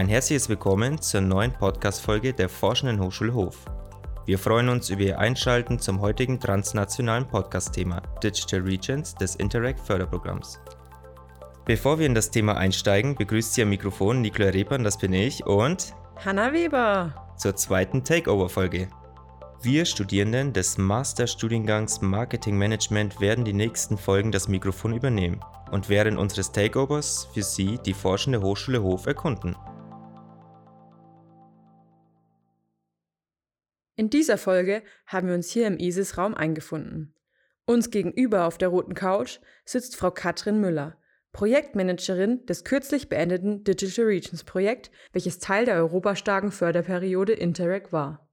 Ein herzliches Willkommen zur neuen Podcast-Folge der Forschenden Hochschule Hof. Wir freuen uns über Ihr Einschalten zum heutigen transnationalen Podcast-Thema Digital Regions des Interact Förderprogramms. Bevor wir in das Thema einsteigen, begrüßt Sie am Mikrofon Nicola Rebern, das bin ich, und Hanna Weber zur zweiten Takeover-Folge. Wir Studierenden des Masterstudiengangs Marketing Management werden die nächsten Folgen das Mikrofon übernehmen und während unseres Takeovers für Sie die Forschende Hochschule Hof erkunden. In dieser Folge haben wir uns hier im ISIS-Raum eingefunden. Uns gegenüber auf der roten Couch sitzt Frau Katrin Müller, Projektmanagerin des kürzlich beendeten Digital Regions Projekt, welches Teil der europastarken Förderperiode Interreg war.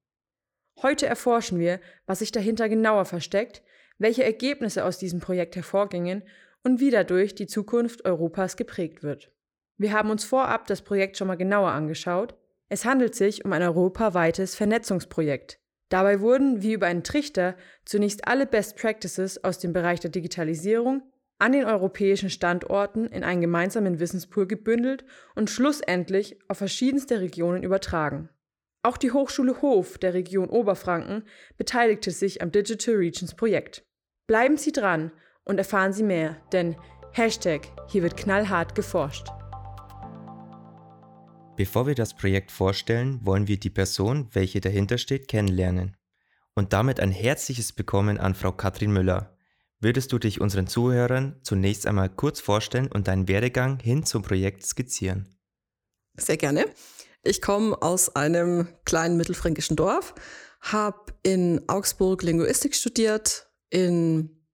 Heute erforschen wir, was sich dahinter genauer versteckt, welche Ergebnisse aus diesem Projekt hervorgingen und wie dadurch die Zukunft Europas geprägt wird. Wir haben uns vorab das Projekt schon mal genauer angeschaut es handelt sich um ein europaweites Vernetzungsprojekt. Dabei wurden, wie über einen Trichter, zunächst alle Best Practices aus dem Bereich der Digitalisierung an den europäischen Standorten in einen gemeinsamen Wissenspool gebündelt und schlussendlich auf verschiedenste Regionen übertragen. Auch die Hochschule Hof der Region Oberfranken beteiligte sich am Digital Regions Projekt. Bleiben Sie dran und erfahren Sie mehr, denn Hashtag hier wird knallhart geforscht. Bevor wir das Projekt vorstellen, wollen wir die Person, welche dahinter steht, kennenlernen. Und damit ein herzliches Willkommen an Frau Katrin Müller. Würdest du dich unseren Zuhörern zunächst einmal kurz vorstellen und deinen Werdegang hin zum Projekt skizzieren? Sehr gerne. Ich komme aus einem kleinen mittelfränkischen Dorf, habe in Augsburg Linguistik studiert, in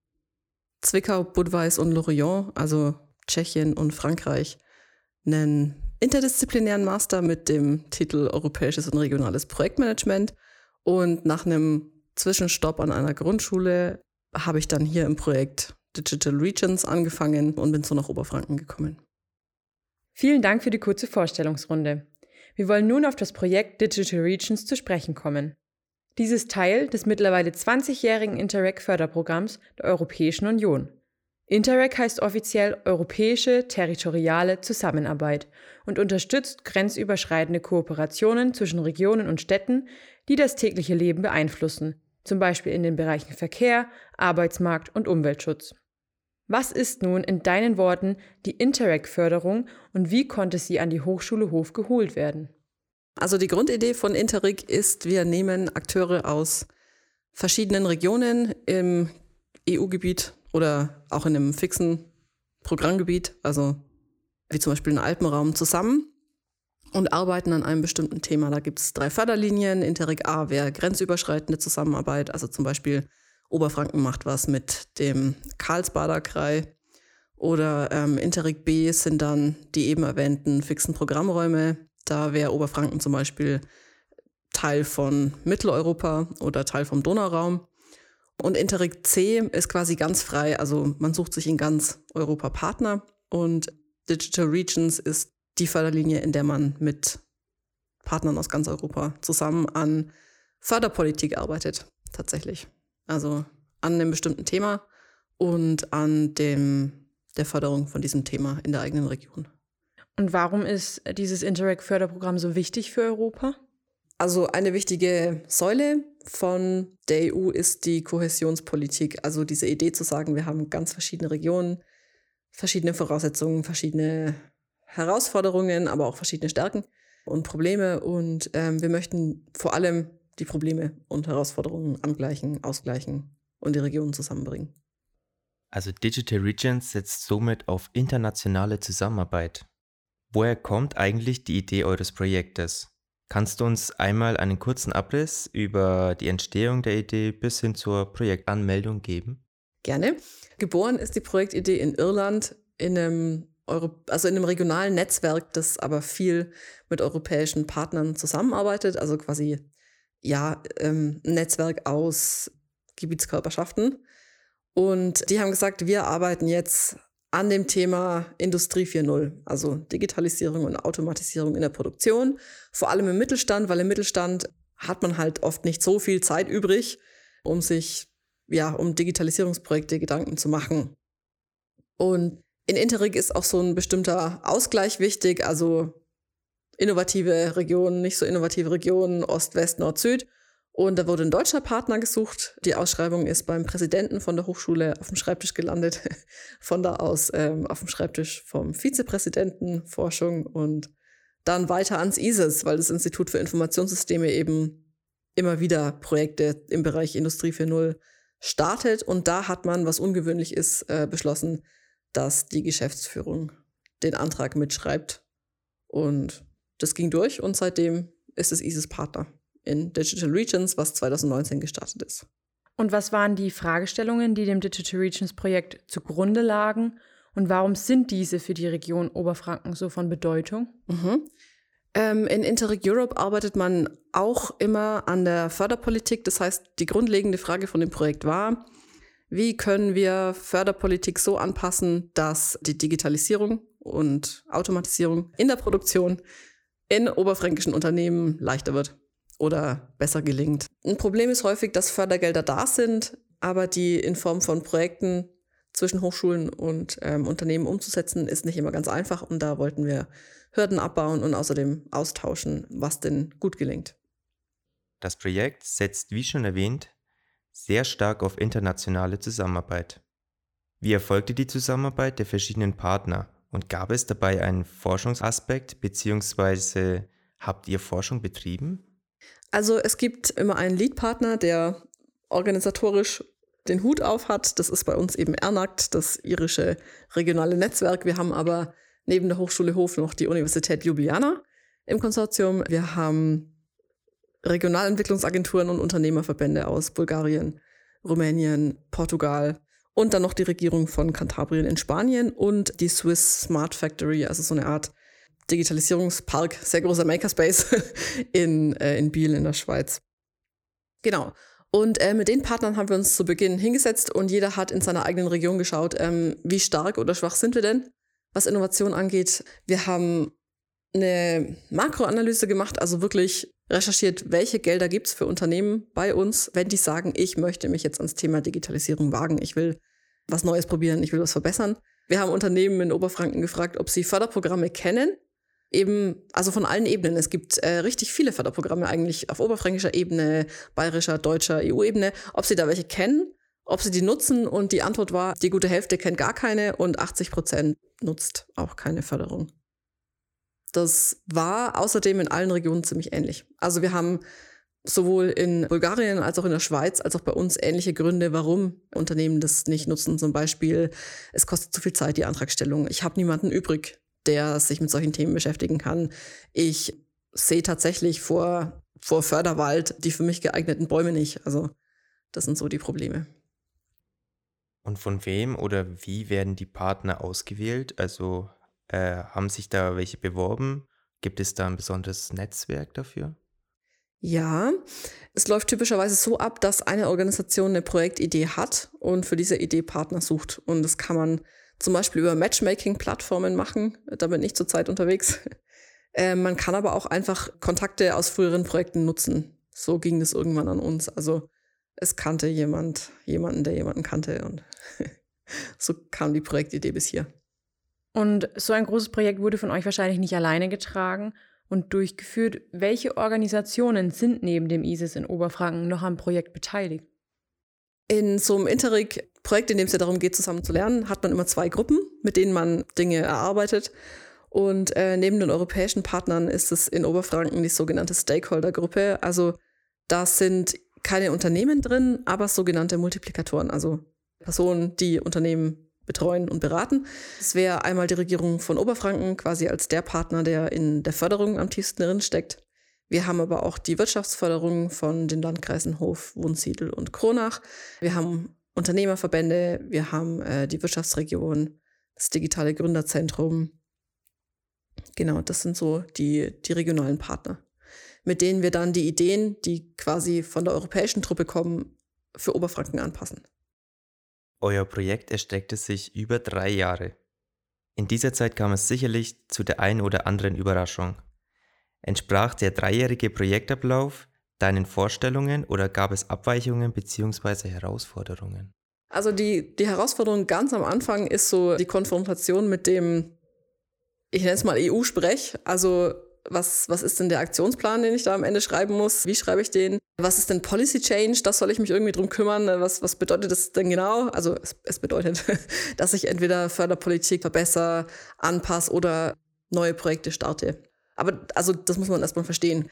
Zwickau, Budweis und Lorient, also Tschechien und Frankreich, einen interdisziplinären Master mit dem Titel Europäisches und regionales Projektmanagement. Und nach einem Zwischenstopp an einer Grundschule habe ich dann hier im Projekt Digital Regions angefangen und bin so nach Oberfranken gekommen. Vielen Dank für die kurze Vorstellungsrunde. Wir wollen nun auf das Projekt Digital Regions zu sprechen kommen. Dieses Teil des mittlerweile 20-jährigen Interreg-Förderprogramms der Europäischen Union. Interreg heißt offiziell Europäische Territoriale Zusammenarbeit und unterstützt grenzüberschreitende Kooperationen zwischen Regionen und Städten, die das tägliche Leben beeinflussen, zum Beispiel in den Bereichen Verkehr, Arbeitsmarkt und Umweltschutz. Was ist nun in deinen Worten die Interreg-Förderung und wie konnte sie an die Hochschule Hof geholt werden? Also die Grundidee von Interreg ist, wir nehmen Akteure aus verschiedenen Regionen im EU-Gebiet oder auch in einem fixen Programmgebiet, also wie zum Beispiel im Alpenraum, zusammen und arbeiten an einem bestimmten Thema. Da gibt es drei Förderlinien. Interreg A wäre grenzüberschreitende Zusammenarbeit, also zum Beispiel Oberfranken macht was mit dem Karlsbader Krei. Oder ähm, Interreg B sind dann die eben erwähnten fixen Programmräume. Da wäre Oberfranken zum Beispiel Teil von Mitteleuropa oder Teil vom Donauraum. Und Interreg C ist quasi ganz frei, also man sucht sich in ganz Europa Partner und Digital Regions ist die Förderlinie, in der man mit Partnern aus ganz Europa zusammen an Förderpolitik arbeitet, tatsächlich. Also an einem bestimmten Thema und an dem, der Förderung von diesem Thema in der eigenen Region. Und warum ist dieses Interreg-Förderprogramm so wichtig für Europa? Also eine wichtige Säule von der EU ist die Kohäsionspolitik. Also diese Idee zu sagen, wir haben ganz verschiedene Regionen, verschiedene Voraussetzungen, verschiedene Herausforderungen, aber auch verschiedene Stärken und Probleme. Und ähm, wir möchten vor allem die Probleme und Herausforderungen angleichen, ausgleichen und die Regionen zusammenbringen. Also Digital Regions setzt somit auf internationale Zusammenarbeit. Woher kommt eigentlich die Idee eures Projektes? Kannst du uns einmal einen kurzen Abriss über die Entstehung der Idee bis hin zur Projektanmeldung geben? Gerne. Geboren ist die Projektidee in Irland in einem, Euro also in einem regionalen Netzwerk, das aber viel mit europäischen Partnern zusammenarbeitet, also quasi ja, ähm, ein Netzwerk aus Gebietskörperschaften. Und die haben gesagt, wir arbeiten jetzt an dem Thema Industrie 4.0, also Digitalisierung und Automatisierung in der Produktion, vor allem im Mittelstand, weil im Mittelstand hat man halt oft nicht so viel Zeit übrig, um sich ja, um Digitalisierungsprojekte Gedanken zu machen. Und in Interreg ist auch so ein bestimmter Ausgleich wichtig, also innovative Regionen, nicht so innovative Regionen, Ost, West, Nord, Süd. Und da wurde ein deutscher Partner gesucht. Die Ausschreibung ist beim Präsidenten von der Hochschule auf dem Schreibtisch gelandet. Von da aus ähm, auf dem Schreibtisch vom Vizepräsidenten Forschung und dann weiter ans ISIS, weil das Institut für Informationssysteme eben immer wieder Projekte im Bereich Industrie 4.0 startet. Und da hat man, was ungewöhnlich ist, äh, beschlossen, dass die Geschäftsführung den Antrag mitschreibt. Und das ging durch und seitdem ist es ISIS Partner in Digital Regions, was 2019 gestartet ist. Und was waren die Fragestellungen, die dem Digital Regions Projekt zugrunde lagen? Und warum sind diese für die Region Oberfranken so von Bedeutung? Mhm. Ähm, in Interreg Europe arbeitet man auch immer an der Förderpolitik. Das heißt, die grundlegende Frage von dem Projekt war, wie können wir Förderpolitik so anpassen, dass die Digitalisierung und Automatisierung in der Produktion in oberfränkischen Unternehmen leichter wird oder besser gelingt. Ein Problem ist häufig, dass Fördergelder da sind, aber die in Form von Projekten zwischen Hochschulen und ähm, Unternehmen umzusetzen, ist nicht immer ganz einfach. Und da wollten wir Hürden abbauen und außerdem austauschen, was denn gut gelingt. Das Projekt setzt, wie schon erwähnt, sehr stark auf internationale Zusammenarbeit. Wie erfolgte die Zusammenarbeit der verschiedenen Partner und gab es dabei einen Forschungsaspekt bzw. habt ihr Forschung betrieben? Also es gibt immer einen Leadpartner, der organisatorisch den Hut auf hat. Das ist bei uns eben Ernagt, das irische regionale Netzwerk. Wir haben aber neben der Hochschule Hof noch die Universität Ljubljana im Konsortium. Wir haben Regionalentwicklungsagenturen und Unternehmerverbände aus Bulgarien, Rumänien, Portugal und dann noch die Regierung von Kantabrien in Spanien und die Swiss Smart Factory, also so eine Art Digitalisierungspark, sehr großer Makerspace in, äh, in Biel in der Schweiz. Genau. Und äh, mit den Partnern haben wir uns zu Beginn hingesetzt und jeder hat in seiner eigenen Region geschaut, ähm, wie stark oder schwach sind wir denn, was Innovation angeht. Wir haben eine Makroanalyse gemacht, also wirklich recherchiert, welche Gelder gibt es für Unternehmen bei uns, wenn die sagen, ich möchte mich jetzt ans Thema Digitalisierung wagen, ich will was Neues probieren, ich will was verbessern. Wir haben Unternehmen in Oberfranken gefragt, ob sie Förderprogramme kennen eben, also von allen Ebenen. Es gibt äh, richtig viele Förderprogramme eigentlich auf oberfränkischer Ebene, bayerischer, deutscher, EU-Ebene. Ob sie da welche kennen, ob sie die nutzen und die Antwort war, die gute Hälfte kennt gar keine und 80 Prozent nutzt auch keine Förderung. Das war außerdem in allen Regionen ziemlich ähnlich. Also wir haben sowohl in Bulgarien als auch in der Schweiz als auch bei uns ähnliche Gründe, warum Unternehmen das nicht nutzen. Zum Beispiel, es kostet zu viel Zeit, die Antragstellung. Ich habe niemanden übrig, der sich mit solchen Themen beschäftigen kann. Ich sehe tatsächlich vor, vor Förderwald die für mich geeigneten Bäume nicht. Also das sind so die Probleme. Und von wem oder wie werden die Partner ausgewählt? Also äh, haben sich da welche beworben? Gibt es da ein besonderes Netzwerk dafür? Ja, es läuft typischerweise so ab, dass eine Organisation eine Projektidee hat und für diese Idee Partner sucht. Und das kann man zum Beispiel über Matchmaking-Plattformen machen. Da bin ich zurzeit unterwegs. Äh, man kann aber auch einfach Kontakte aus früheren Projekten nutzen. So ging das irgendwann an uns. Also es kannte jemand, jemanden, der jemanden kannte und so kam die Projektidee bis hier. Und so ein großes Projekt wurde von euch wahrscheinlich nicht alleine getragen und durchgeführt. Welche Organisationen sind neben dem ISIS in Oberfranken noch am Projekt beteiligt? In so einem Interreg-Projekt, in dem es ja darum geht, zusammen zu lernen, hat man immer zwei Gruppen, mit denen man Dinge erarbeitet. Und äh, neben den europäischen Partnern ist es in Oberfranken die sogenannte Stakeholder-Gruppe. Also da sind keine Unternehmen drin, aber sogenannte Multiplikatoren, also Personen, die Unternehmen betreuen und beraten. Es wäre einmal die Regierung von Oberfranken, quasi als der Partner, der in der Förderung am tiefsten drin steckt. Wir haben aber auch die Wirtschaftsförderung von den Landkreisen Hof, Wunsiedel und Kronach. Wir haben Unternehmerverbände, wir haben äh, die Wirtschaftsregion, das digitale Gründerzentrum. Genau, das sind so die, die regionalen Partner, mit denen wir dann die Ideen, die quasi von der europäischen Truppe kommen, für Oberfranken anpassen. Euer Projekt erstreckte sich über drei Jahre. In dieser Zeit kam es sicherlich zu der einen oder anderen Überraschung. Entsprach der dreijährige Projektablauf deinen Vorstellungen oder gab es Abweichungen bzw. Herausforderungen? Also die, die Herausforderung ganz am Anfang ist so die Konfrontation mit dem, ich nenne es mal EU-Sprech. Also was, was ist denn der Aktionsplan, den ich da am Ende schreiben muss? Wie schreibe ich den? Was ist denn Policy Change? Das soll ich mich irgendwie drum kümmern. Was, was bedeutet das denn genau? Also es, es bedeutet, dass ich entweder Förderpolitik verbessere, anpasse oder neue Projekte starte. Aber also das muss man erstmal verstehen.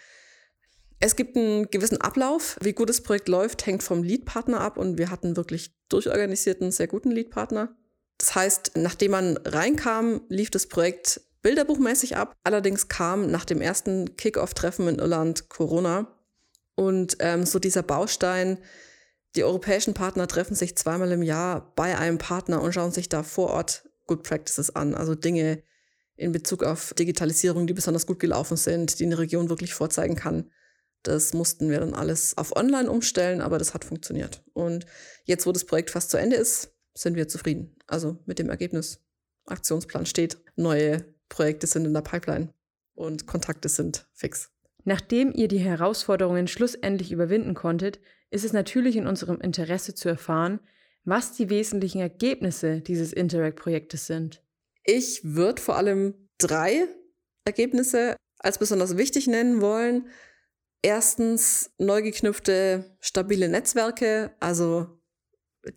Es gibt einen gewissen Ablauf. Wie gut das Projekt läuft, hängt vom Leadpartner ab und wir hatten wirklich durchorganisierten, sehr guten Leadpartner. Das heißt, nachdem man reinkam, lief das Projekt bilderbuchmäßig ab. Allerdings kam nach dem ersten Kick-Off-Treffen in Irland Corona und ähm, so dieser Baustein, die europäischen Partner treffen sich zweimal im Jahr bei einem Partner und schauen sich da vor Ort Good Practices an, also Dinge in Bezug auf Digitalisierung, die besonders gut gelaufen sind, die eine Region wirklich vorzeigen kann. Das mussten wir dann alles auf Online umstellen, aber das hat funktioniert. Und jetzt, wo das Projekt fast zu Ende ist, sind wir zufrieden. Also mit dem Ergebnis. Aktionsplan steht, neue Projekte sind in der Pipeline und Kontakte sind fix. Nachdem ihr die Herausforderungen schlussendlich überwinden konntet, ist es natürlich in unserem Interesse zu erfahren, was die wesentlichen Ergebnisse dieses Interact-Projektes sind. Ich würde vor allem drei Ergebnisse als besonders wichtig nennen wollen. Erstens neu geknüpfte stabile Netzwerke, also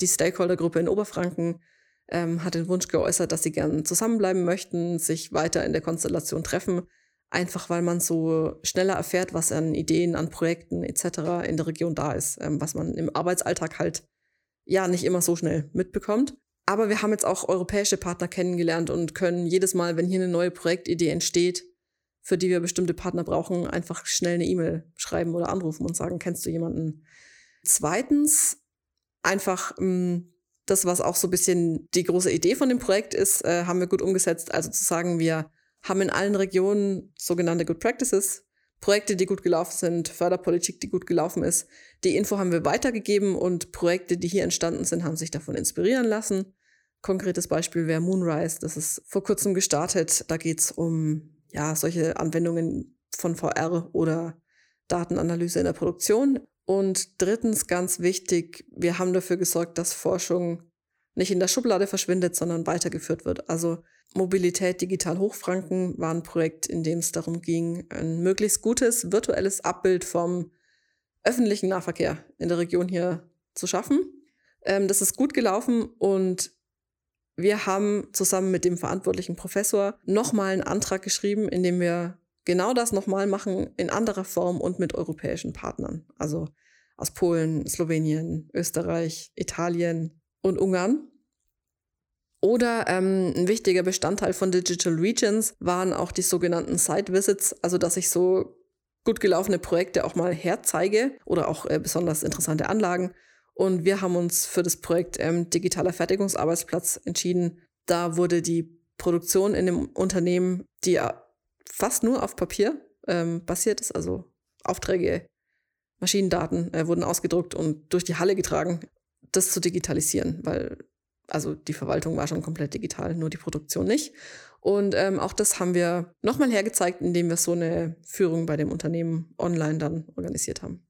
die Stakeholdergruppe in Oberfranken ähm, hat den Wunsch geäußert, dass sie gerne zusammenbleiben möchten, sich weiter in der Konstellation treffen, einfach weil man so schneller erfährt, was an Ideen, an Projekten etc. in der Region da ist, ähm, was man im Arbeitsalltag halt ja nicht immer so schnell mitbekommt. Aber wir haben jetzt auch europäische Partner kennengelernt und können jedes Mal, wenn hier eine neue Projektidee entsteht, für die wir bestimmte Partner brauchen, einfach schnell eine E-Mail schreiben oder anrufen und sagen, kennst du jemanden? Zweitens, einfach mh, mm, das, was auch so ein bisschen die große Idee von dem Projekt ist, äh, haben wir gut umgesetzt. Also zu sagen, wir haben in allen Regionen sogenannte Good Practices, Projekte, die gut gelaufen sind, Förderpolitik, die gut gelaufen ist. Die Info haben wir weitergegeben und Projekte, die hier entstanden sind, haben sich davon inspirieren lassen. Konkretes Beispiel wäre Moonrise, das ist vor kurzem gestartet. Da geht es um ja, solche Anwendungen von VR oder Datenanalyse in der Produktion. Und drittens, ganz wichtig, wir haben dafür gesorgt, dass Forschung nicht in der Schublade verschwindet, sondern weitergeführt wird. Also Mobilität Digital Hochfranken war ein Projekt, in dem es darum ging, ein möglichst gutes virtuelles Abbild vom öffentlichen Nahverkehr in der Region hier zu schaffen. Ähm, das ist gut gelaufen und wir haben zusammen mit dem verantwortlichen Professor nochmal einen Antrag geschrieben, in dem wir genau das nochmal machen, in anderer Form und mit europäischen Partnern. Also aus Polen, Slowenien, Österreich, Italien und Ungarn. Oder ähm, ein wichtiger Bestandteil von Digital Regions waren auch die sogenannten Site Visits, also dass ich so gut gelaufene Projekte auch mal herzeige oder auch äh, besonders interessante Anlagen und wir haben uns für das Projekt ähm, Digitaler Fertigungsarbeitsplatz entschieden. Da wurde die Produktion in dem Unternehmen, die fast nur auf Papier ähm, basiert ist, also Aufträge, Maschinendaten äh, wurden ausgedruckt und durch die Halle getragen, das zu digitalisieren, weil also die Verwaltung war schon komplett digital, nur die Produktion nicht. Und ähm, auch das haben wir nochmal hergezeigt, indem wir so eine Führung bei dem Unternehmen online dann organisiert haben.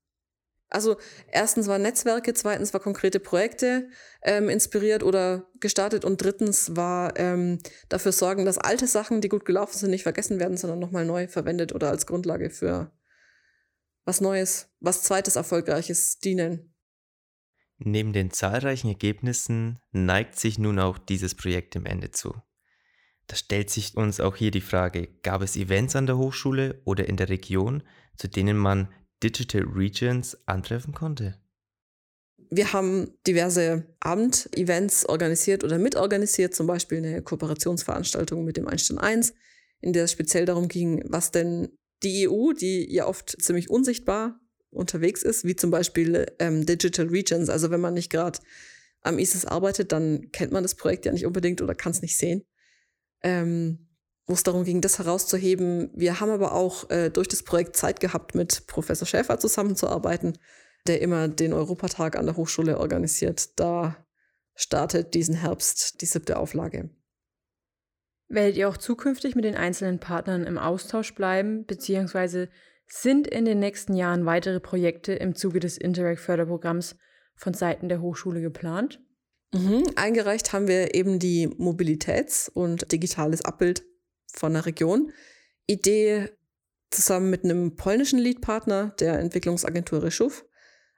Also erstens war Netzwerke, zweitens war konkrete Projekte ähm, inspiriert oder gestartet und drittens war ähm, dafür sorgen, dass alte Sachen, die gut gelaufen sind, nicht vergessen werden, sondern nochmal neu verwendet oder als Grundlage für was Neues, was zweites Erfolgreiches dienen. Neben den zahlreichen Ergebnissen neigt sich nun auch dieses Projekt dem Ende zu. Da stellt sich uns auch hier die Frage, gab es Events an der Hochschule oder in der Region, zu denen man Digital Regions antreffen konnte? Wir haben diverse Abendevents organisiert oder mitorganisiert, zum Beispiel eine Kooperationsveranstaltung mit dem Einstein 1, in der es speziell darum ging, was denn die EU, die ja oft ziemlich unsichtbar unterwegs ist, wie zum Beispiel ähm, Digital Regions. Also wenn man nicht gerade am ISIS arbeitet, dann kennt man das Projekt ja nicht unbedingt oder kann es nicht sehen. Ähm, wo es darum ging, das herauszuheben. Wir haben aber auch äh, durch das Projekt Zeit gehabt, mit Professor Schäfer zusammenzuarbeiten, der immer den Europatag an der Hochschule organisiert. Da startet diesen Herbst die siebte Auflage. Werdet ihr auch zukünftig mit den einzelnen Partnern im Austausch bleiben, beziehungsweise sind in den nächsten Jahren weitere Projekte im Zuge des Interact-Förderprogramms von Seiten der Hochschule geplant? Mhm. Eingereicht haben wir eben die Mobilitäts- und digitales Abbild von der Region. Idee zusammen mit einem polnischen Leadpartner der Entwicklungsagentur Reschuf.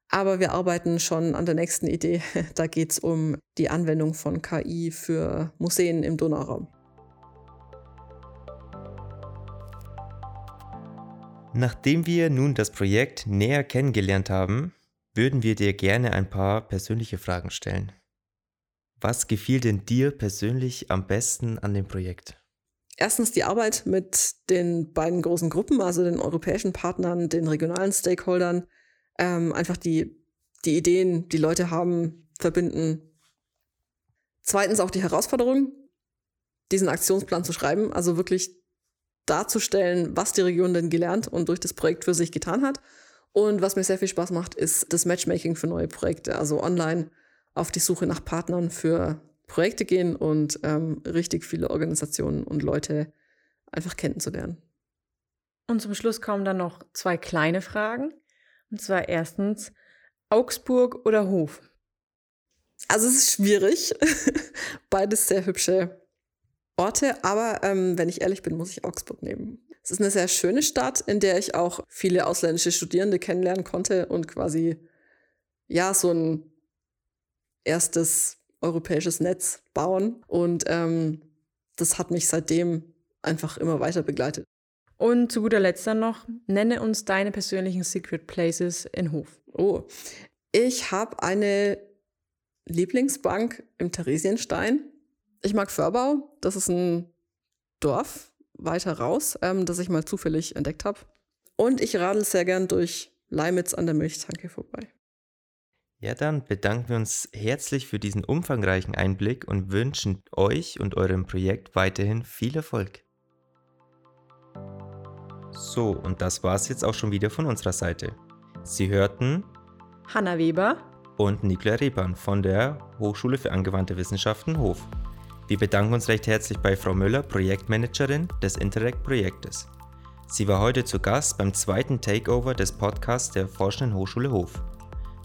Aber wir arbeiten schon an der nächsten Idee. Da geht es um die Anwendung von KI für Museen im Donauraum. Nachdem wir nun das Projekt näher kennengelernt haben, würden wir dir gerne ein paar persönliche Fragen stellen. Was gefiel denn dir persönlich am besten an dem Projekt? Erstens die Arbeit mit den beiden großen Gruppen, also den europäischen Partnern, den regionalen Stakeholdern, ähm, einfach die, die Ideen, die Leute haben, verbinden. Zweitens auch die Herausforderung, diesen Aktionsplan zu schreiben, also wirklich darzustellen, was die Region denn gelernt und durch das Projekt für sich getan hat. Und was mir sehr viel Spaß macht, ist das Matchmaking für neue Projekte, also online auf die Suche nach Partnern für Projekte gehen und ähm, richtig viele Organisationen und Leute einfach kennenzulernen. Und zum Schluss kommen dann noch zwei kleine Fragen. Und zwar erstens Augsburg oder Hof? Also es ist schwierig. Beides sehr hübsche Orte, aber ähm, wenn ich ehrlich bin, muss ich Augsburg nehmen. Es ist eine sehr schöne Stadt, in der ich auch viele ausländische Studierende kennenlernen konnte und quasi ja so ein erstes europäisches Netz bauen. Und ähm, das hat mich seitdem einfach immer weiter begleitet. Und zu guter Letzt dann noch, nenne uns deine persönlichen Secret Places in Hof. Oh, ich habe eine Lieblingsbank im Theresienstein. Ich mag Förbau. Das ist ein Dorf weiter raus, ähm, das ich mal zufällig entdeckt habe. Und ich radel sehr gern durch Leimitz an der Milchtanke vorbei. Ja, dann bedanken wir uns herzlich für diesen umfangreichen Einblick und wünschen euch und eurem Projekt weiterhin viel Erfolg. So, und das war's jetzt auch schon wieder von unserer Seite. Sie hörten Hanna Weber und Nikla Reban von der Hochschule für angewandte Wissenschaften Hof. Wir bedanken uns recht herzlich bei Frau Müller, Projektmanagerin des Interact-Projektes. Sie war heute zu Gast beim zweiten Takeover des Podcasts der Forschenden Hochschule Hof.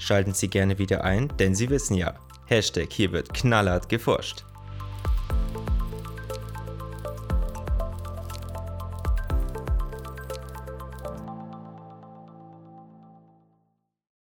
Schalten Sie gerne wieder ein, denn Sie wissen ja, Hashtag hier wird knallhart geforscht.